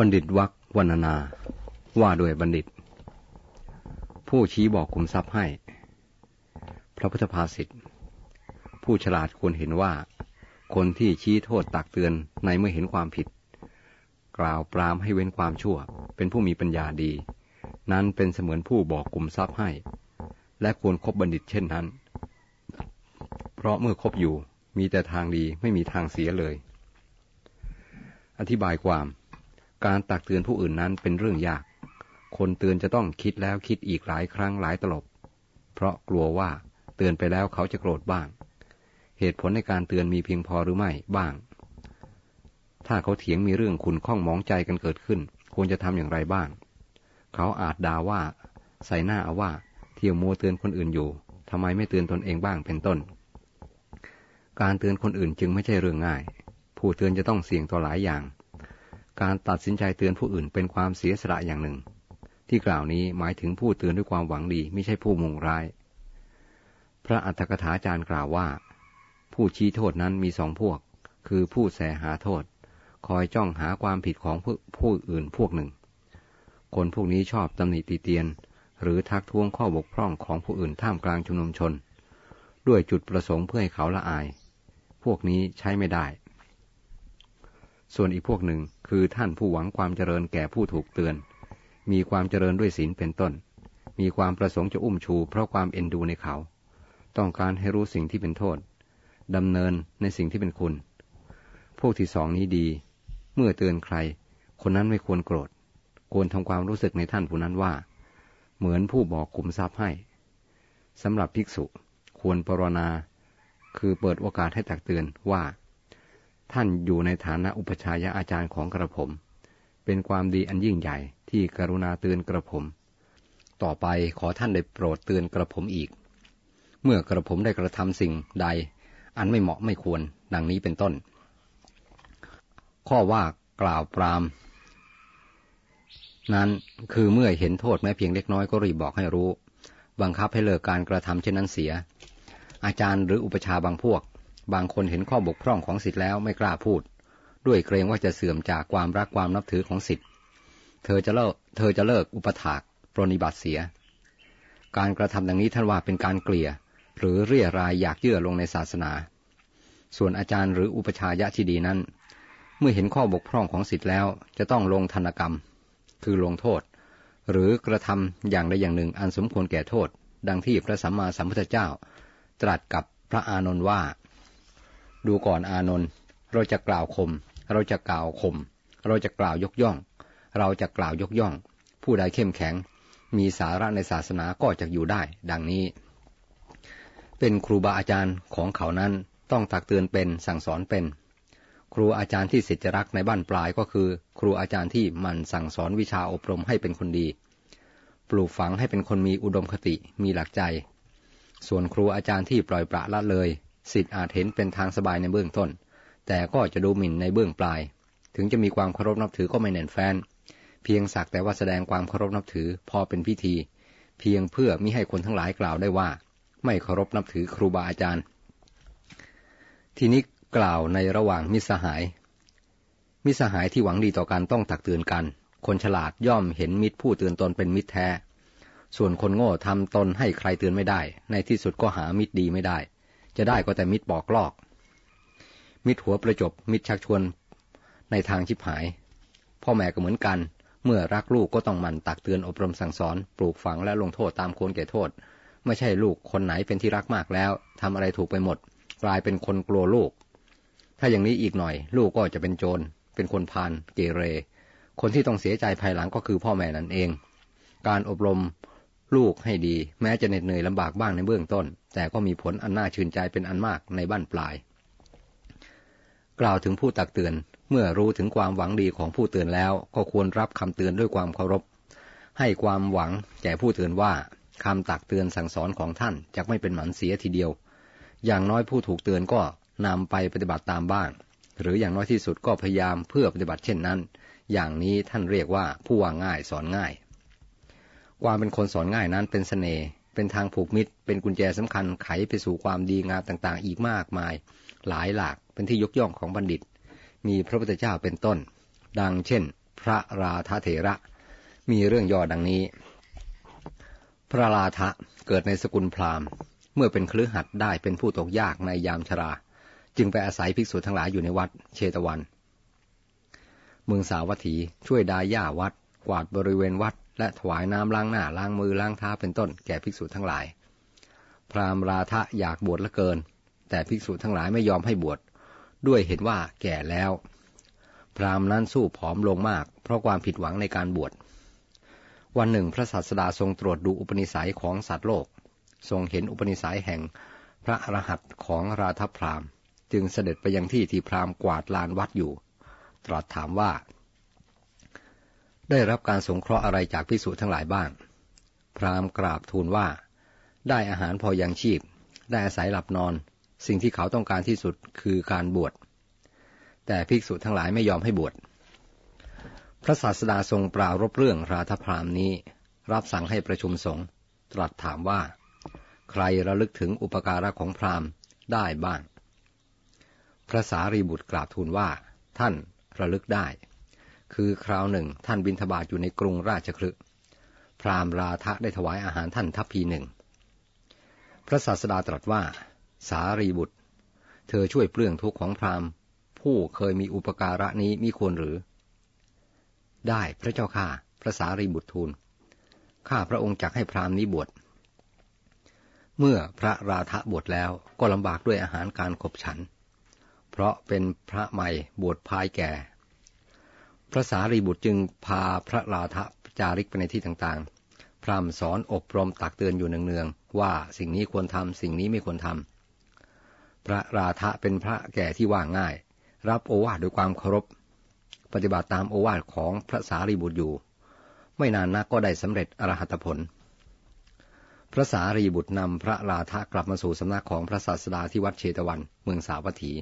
บัณฑิตวักวรรณนา ว่าโดยบัณฑิต ผู้ชี้บอกคุมทรัพย์ให้ พระพุทธภาษิต ผู้ฉลาดควรเห็นว่า คนที่ชี้โทษตักเตือนในเมื่อเห็นความผิด กล่าวปรามให้เว้นความชั่ว เป็นผู้มีปัญญาดี นั้นเป็นเสมือนผู้บอกกลุ่มทรัพย์ให้ และควรครบบัณฑิตเช่นนั้น เพราะเมื่อคบอยู่มีแต่ทางดีไม่มีทางเสียเลย อธิบายความ การตักเตือนผู้อื่นนั้นเป็นเรื่องยาก คนเตือนจะต้องคิดแล้วคิดอีกหลายครั้งหลายตลบ เพราะกลัวว่าเตือนไปแล้วเขาจะโกรธบ้าง เหตุผลในการเตือนมีเพียงพอหรือไม่บ้าง ถ้าเขาเถียงมีเรื่องขุนข้องมองใจกันเกิดขึ้น ควรจะทำอย่างไรบ้าง เขาอาจด่าว่า ใส่หน้าเอาว่า เที่ยวมัวเตือนคนอื่นอยู่ทำไมไม่เตือนตนเองบ้างเป็นต้น การเตือนคนอื่นจึงไม่ใช่เรื่องง่าย ผู้เตือนจะต้องเสี่ยงต่อหลายอย่าง การตัดสินใจเตือนผู้อื่นเป็นความเสียสละอย่างหนึ่ง ที่กล่าวนี้หมายถึงผู้เตือนด้วยความหวังดีไม่ใช่ผู้มุ่งร้าย พระอัฏฐกถาจารย์กล่าวว่า ผู้ชี้โทษนั้นมีสองพวก คือผู้แสหาโทษ คอยจ้องหาความผิดของผู้อื่นพวกหนึ่ง คนพวกนี้ชอบตำหนิตีเตียน หรือทักท้วงข้อบกพร่องของผู้อื่นท่ามกลางชุมนุมชน ด้วยจุดประสงค์เพื่อให้เขาละอาย พวกนี้ใช้ไม่ได้ ส่วนอีกพวกหนึ่ง คือท่านผู้หวังความเจริญแก่ผู้ถูกเตือน มีความเจริญด้วยศีลเป็นต้น มีความประสงค์จะอุ้มชู เพราะความเอ็นดูในเขา ต้องการให้รู้สิ่งที่เป็นโทษดำเนินในสิ่งที่เป็นคุณ พวกที่สองนี้ดี เมื่อเตือนใคร คนนั้นไม่ควรโกรธ ควรทำความรู้สึกในท่านผู้นั้นว่า เหมือนผู้บอกคุมทรัพย์ให้สำหรับภิกษุควรปรนนาคือเปิดโอกาสให้ตักเตือนว่า ท่านอยู่ในฐานะอุปชายะอาจารย์ของกระผม เป็นความดีอันยิ่งใหญ่ที่กรุณาเตือนกระผม ต่อไปขอท่านได้โปรดเตือนกระผมอีก เมื่อกระผมได้กระทำสิ่งใด อันไม่เหมาะไม่ควร ดังนี้เป็นต้น ข้อว่ากล่าวปรามนั้นคือเมื่อเห็นโทษแม้เพียงเล็กน้อยก็รีบบอกให้รู้ บังคับให้เลิกการกระทำเช่นนั้นเสีย อาจารย์หรืออุปชาบางพวก บางคนเห็นข้อบกพร่องของสิทธิ์แล้วไม่กล้าพูด ด้วยเกรงว่าจะเสื่อมจากความรักความนับถือของสิทธิ์เธอจะเลิกเธอจะเลิกอุปถากปรนิบัติเสีย การกระทำดังนี้ท่านว่าเป็นการเกลี่ยหรือเรียรายอยากเยื่อลงในศาสนา ส่วนอาจารย์หรืออุปชายะที่ดีนั้น เมื่อเห็นข้อบกพร่องของสิทธิ์แล้วจะต้องลงธนกรรม คือลงโทษ หรือกระทำอย่างใดอย่างหนึ่งอันสมควรแก่โทษ ดังที่พระสัมมาสัมพุทธเจ้า ตรัสกับพระอานนท์ว่า ดูก่อนอานนท์เราจะกล่าวคม เราจะกล่าวคม เราจะกล่าวยกย่อง เราจะกล่าวยกย่อง ผู้ใดเข้มแข็ง มีสาระในศาสนาก็จะอยู่ได้ ดังนี้ เป็นครูบาอาจารย์ของเขานั้นต้องตักเตือนเป็นสั่งสอนเป็น ครูอาจารย์ที่ศิษยรักในบ้านปลายก็คือ ครูอาจารย์ที่มันสั่งสอนวิชาอบรมให้เป็นคนดี ปลูกฝังให้เป็นคนมีอุดมคติมีหลักใจ ส่วนครูอาจารย์ที่ปล่อยปละละเลย สิทธิ์อาจเห็นเป็นทางสบายในเบื้องต้น แต่ก็จะดูหมิ่นในเบื้องปลาย ถึงจะมีความเคารพนับถือก็ไม่แน่นแฟน เพียงสักแต่ว่าแสดงความเคารพนับถือพอเป็นพิธี เพียงเพื่อมิให้คนทั้งหลายกล่าวได้ว่า ไม่เคารพนับถือครูบาอาจารย์ ทีนี้กล่าวในระหว่างมิสหาย มิสหายที่หวังดีต่อกันต้องตักเตือนกัน คนฉลาดย่อมเห็นมิตรผู้เตือนตนเป็นมิตรแท้ ส่วนคนโง่ทำตนให้ใครเตือนไม่ได้ ในที่สุดก็หามิตรดีไม่ได้ จะได้ก็แต่มิตรบอกลอก มิตรหัวประจบ มิตรชักชวนในทางชิบหาย พ่อแม่ก็เหมือนกัน เมื่อรักลูกก็ต้องมันตักเตือนอบรมสั่งสอน ปลูกฝังและลงโทษตามควรแก่โทษ ไม่ใช่ลูกคนไหนเป็นที่รักมากแล้วทำอะไรถูกไปหมด กลายเป็นคนกลัวลูก ถ้าอย่างนี้อีกหน่อย ลูกก็จะเป็นโจร เป็นคนพานเกเร คนที่ต้องเสียใจภายหลังก็คือพ่อแม่นั่นเอง การอบรม ลูกให้ดี แม้จะเหน็ดเหนื่อยลำบากบ้างในเบื้องต้น แต่ก็มีผลอันน่าชื่นใจเป็นอันมากในบ้านปลาย กล่าวถึงผู้ตักเตือน เมื่อรู้ถึงความหวังดีของผู้เตือนแล้ว ก็ควรรับคำเตือนด้วยความเคารพ ให้ความหวังแก่ผู้เตือนว่าคำตักเตือนสั่งสอนของท่านจะไม่เป็นหมันเสียทีเดียว อย่างน้อยผู้ถูกเตือนก็นำไปปฏิบัติตามบ้าง หรืออย่างน้อยที่สุดก็พยายามเพื่อปฏิบัติเช่นนั้น อย่างนี้ท่านเรียกว่าผู้ว่าง่ายสอนง่าย ความเป็นคนสอนง่ายนั้นเป็นสเสน่ห์เป็นทางผูกมิตร เป็นกุญแจสำคัญไขไปสู่ความดีงามต่างๆ อีกมากมาย หลายหลากเป็นที่ยกย่องของบัณฑิต มีพระพุทธเจ้าเป็นต้น ดังเช่น พระราธเถระ มีเรื่องย่อดังนี้ พระราธะเกิดในสกุลพราหมณ์ เมื่อเป็นคลือหัดได้เป็นผู้ตกยากในยามชรา จึงไปอาศัยภิกษุทั้งหลายอยู่ในวัดเชตวัน เมืองสาวัตถีช่วยดาย่าวัด กวาดบริเวณวัด และถวายน้ำล้างหน้าล้างมือล้างเท้าเป็นต้นแก่ภิกษุทั้งหลาย พราหมณ์ราธะอยากบวชละเกิน แต่ภิกษุทั้งหลายไม่ยอมให้บวชด้วยเห็นว่าแก่แล้ว พราหมณ์นั้นสู้ผอมลงมาก เพราะความผิดหวังในการบวช วันหนึ่งพระศาสดาทรงตรวจดูอุปนิสัยของสัตว์โลก ทรงเห็นอุปนิสัยแห่งพระอรหันต์ของราธพราหมณ์ จึงเสด็จไปยังที่ที่พราหมณ์กวาดลานวัดอยู่ ตรัสถามว่า ได้รับการสงเคราะห์อะไรจากพิสุทั้งหลายบ้าง พราหมณ์กราบทูลว่า ได้อาหารพอยังชีพ ได้อาศัยหลับนอน สิ่งที่เขาต้องการที่สุดคือการบวช แต่ภิกษุทั้งหลายไม่ยอมให้บวช พระศาสดาทรงปรารบเรื่องราธพรามนี้ รับสั่งให้ประชุมสงฆ์ตรัสถามว่า ใครระลึกถึงอุปการะของพราหมณ์ได้บ้าง พระสารีบุตรกราบทูลว่า ท่านระลึกได้ คือคราวหนึ่งท่านบินทบาทอยู่ในกรุงราชคลึพราหมณ์ราธะได้ถวายอาหารท่านทัพพีหนึ่ง พระศาสดาตรัสว่า สารีบุตร เธอช่วยเปลื้องทุกข์ของพราหมณ์ ผู้เคยมีอุปการะนี้มีควรหรือ ได้พระเจ้าข้าพระสารีบุตรทูล ข้าพระองค์จักให้พราหมณ์นี้บวช เมื่อพระราธะบวชแล้วก็ลำบากด้วยอาหารการขบฉัน เพราะเป็นพระใหม่บวชพายแก่ พระสารีบุตรจึงพาพระราธะจาริกไปในที่ต่างๆ พรามสอนอบรมตักเตือนอยู่เนืองๆ ว่าสิ่งนี้ควรทำสิ่งนี้ไม่ควรทำ พระราธะเป็นพระแก่ที่ว่าง่าย รับโอวาทด้วยความเคารพ ปฏิบัติตามโอวาทของพระสารีบุตรอยู่ ไม่นานนักก็ได้สำเร็จอรหัตผล พระสารีบุตรนำพระราธะกลับมาสู่สำนักของพระศาสดาที่วัดเชตวันเมืองสาวัตถี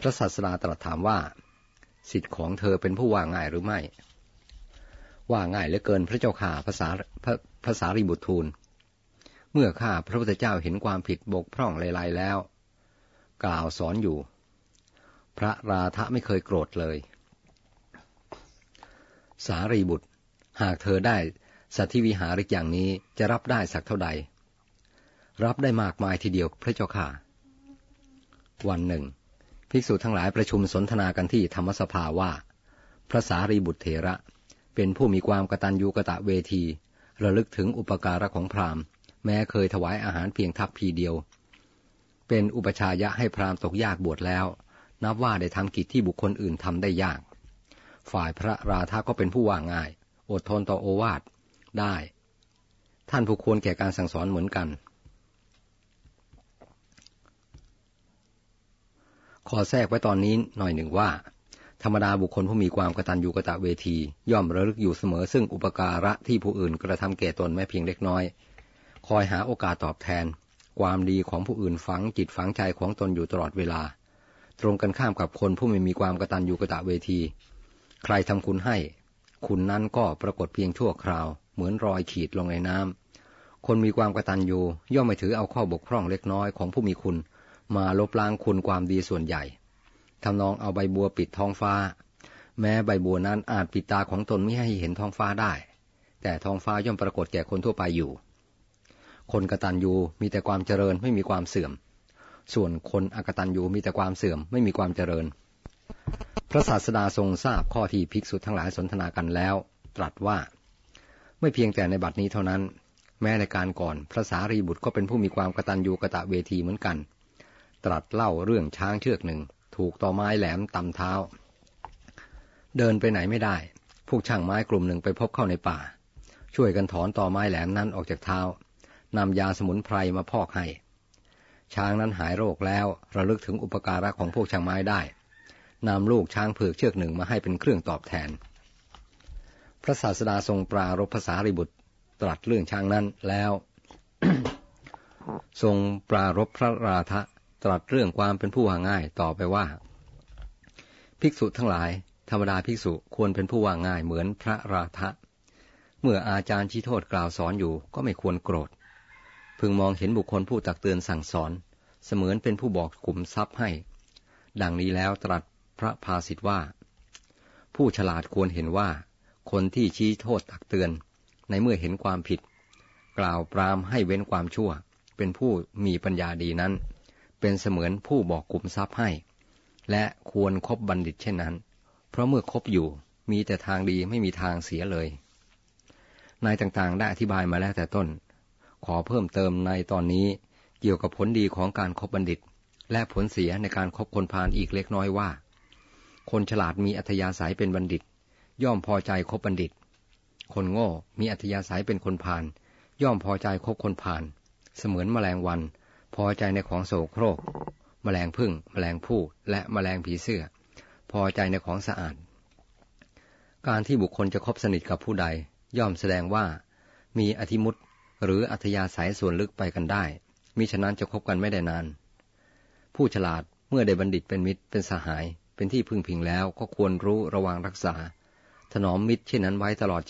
พระศาสดาตรัสถามว่า สิทธิ์ของเธอเป็นผู้ว่าง่ายหรือไม่ ว่าง่ายเหลือเกินพระเจ้าข่าภาษาภาษารีบุตรทูล เมื่อข้าพระพุทธเจ้าเห็นความผิดบกพร่องเลายๆแล้ว กล่าวสอนอยู่ พระราธะไม่เคยโกรธเลย สารีบุตร หากเธอได้สัตธิวิหาริกอย่างนี้จะรับได้สักเท่าใด รับได้มากมายทีเดียวพระเจ้าค่ะวันหนึ่ง ภิกษุทั้งหลายประชุมสนทนากันที่ธรรมสภาว่า พระสารีบุตรเถระ เป็นผู้มีความกตัญญูกะตะเวที ระลึกถึงอุปการะของพราหมณ์ แม้เคยถวายอาหารเพียงทัพพีเดียว เป็นอุปชายะให้พราหมณ์ตกยากบวชแล้ว นับว่าได้ทำกิจที่บุคคลอื่นทำได้ยาก ฝ่ายพระราธาก็เป็นผู้ว่าง่าย อดทนต่อโอวาทได้ ท่านผู้ควรแก่การสั่งสอนเหมือนกัน ขอแทรกไว้ตอนนี้หน่อยหนึ่งว่า ธรรมดาบุคคลผู้มีความกตัญญูกะตะเวที ย่อมระลึกอยู่เสมอซึ่งอุปการะที่ผู้อื่นกระทำแก่ตนแม้เพียงเล็กน้อย คอยหาโอกาสตอบแทน ความดีของผู้อื่นฝังจิตฝังใจของตนอยู่ตลอดเวลา ตรงกันข้ามกับคนผู้ไม่มีความกตัญญูกะตะเวที ใครทำคุณให้ คุณนั้นก็ปรากฏเพียงชั่วคราว เหมือนรอยขีดลงในน้ำคนมีความกตัญญูย่อมไม่ถือเอาข้อบกพร่องเล็กน้อยของผู้มีคุณ มาลบล้างคุณความดีส่วนใหญ่ทำนองเอาใบบัวปิดท้องฟ้า แม้ใบบัวนั้นอาจปิดตาของตนไม่ให้เห็นท้องฟ้าได้ แต่ท้องฟ้าย่อมปรากฏแก่คนทั่วไปอยู่ คนกระตัญญูมีแต่ความเจริญไม่มีความเสื่อม ส่วนคนอกตัญญูมีแต่ความเสื่อมไม่มีความเจริญ พระศาสดาทรงทราบข้อที่ภิกษุทั้งหลายสนทนากันแล้ว ตรัสว่า ไม่เพียงแต่ในบัดนี้เท่านั้น แม้ในการก่อนพระสารีบุตรก็เป็นผู้มีความกตัญญูกะตะเวทีเหมือนกัน ตรัสเล่าเรื่องช้างเชือกหนึ่ง ถูกต่อไม้แหลมตำเท้า เดินไปไหนไม่ได้ พวกช่างไม้กลุ่มหนึ่งไปพบเข้าในป่า ช่วยกันถอนต่อไม้แหลมนั้นออกจากเท้านำยาสมุนไพรมาพอกให้ ช้างนั้นหายโรคแล้วระลึกถึงอุปการะของพวกช้างไม้ได้นำลูกช้างเผือกเชือกหนึ่งมาให้เป็นเครื่องตอบแทน พระศาสดาทรงปรารบภาษาริบุตรตรัสเรื่องช้างนั้นแล้ว ทรงปรารบพระราธะ ตรัสเรื่องความเป็นผู้ว่าง่ายต่อไปว่า ภิกษุทั้งหลาย ธรรมดาภิกษุควรเป็นผู้ว่าง่ายเหมือนพระราธะเมื่ออาจารย์ชี้โทษกล่าวสอนอยู่ก็ไม่ควรโกรธ พึงมองเห็นบุคคลผู้ตักเตือนสั่งสอน เสมือนเป็นผู้บอกขุมทรัพย์ให้ ดังนี้แล้วตรัสพระภาสิทธว่า ผู้ฉลาดควรเห็นว่า คนที่ชี้โทษตักเตือน ในเมื่อเห็นความผิด กล่าวปรามให้เว้นความชั่ว เป็นผู้มีปัญญาดีนั้น เป็นเสมือนผู้บอกกลุ่มทรัพย์ให้ และควรครบบัณฑิตเช่นนั้น เพราะเมื่อคบอยู่มีแต่ทางดีไม่มีทางเสียเลย นายต่างๆได้อธิบายมาแล้วแต่ต้น ขอเพิ่มเติมในตอนนี้เกี่ยวกับผลดีของการครบบัณฑิต และผลเสียในการครบคนพาลอีกเล็กน้อยว่า คนฉลาดมีอัธยาศัยเป็นบัณฑิต ย่อมพอใจคบบัณฑิต คนโง่มีอัธยาศัยเป็นคนพาลย่อมพอใจคบคนพาลเสมือนแมลงวัน พอใจในของโสโครก แมลงพึ่ง แมลงผู้และแมลงผีเสื้อ พอใจในของสะอาด การที่บุคคลจะคบสนิทกับผู้ใด ย่อมแสดงว่า มีอธิมุตหรืออัธยาศัยส่วนลึกไปกันได้ มิฉะนั้นจะคบกันไม่ได้นาน ผู้ฉลาดเมื่อได้บัณฑิตเป็นมิตรเป็นสหาย เป็นที่พึ่งพิงแล้วก็ควรรู้ระวังรักษา ถนอมมิตรเช่นนั้นไว้ตลอด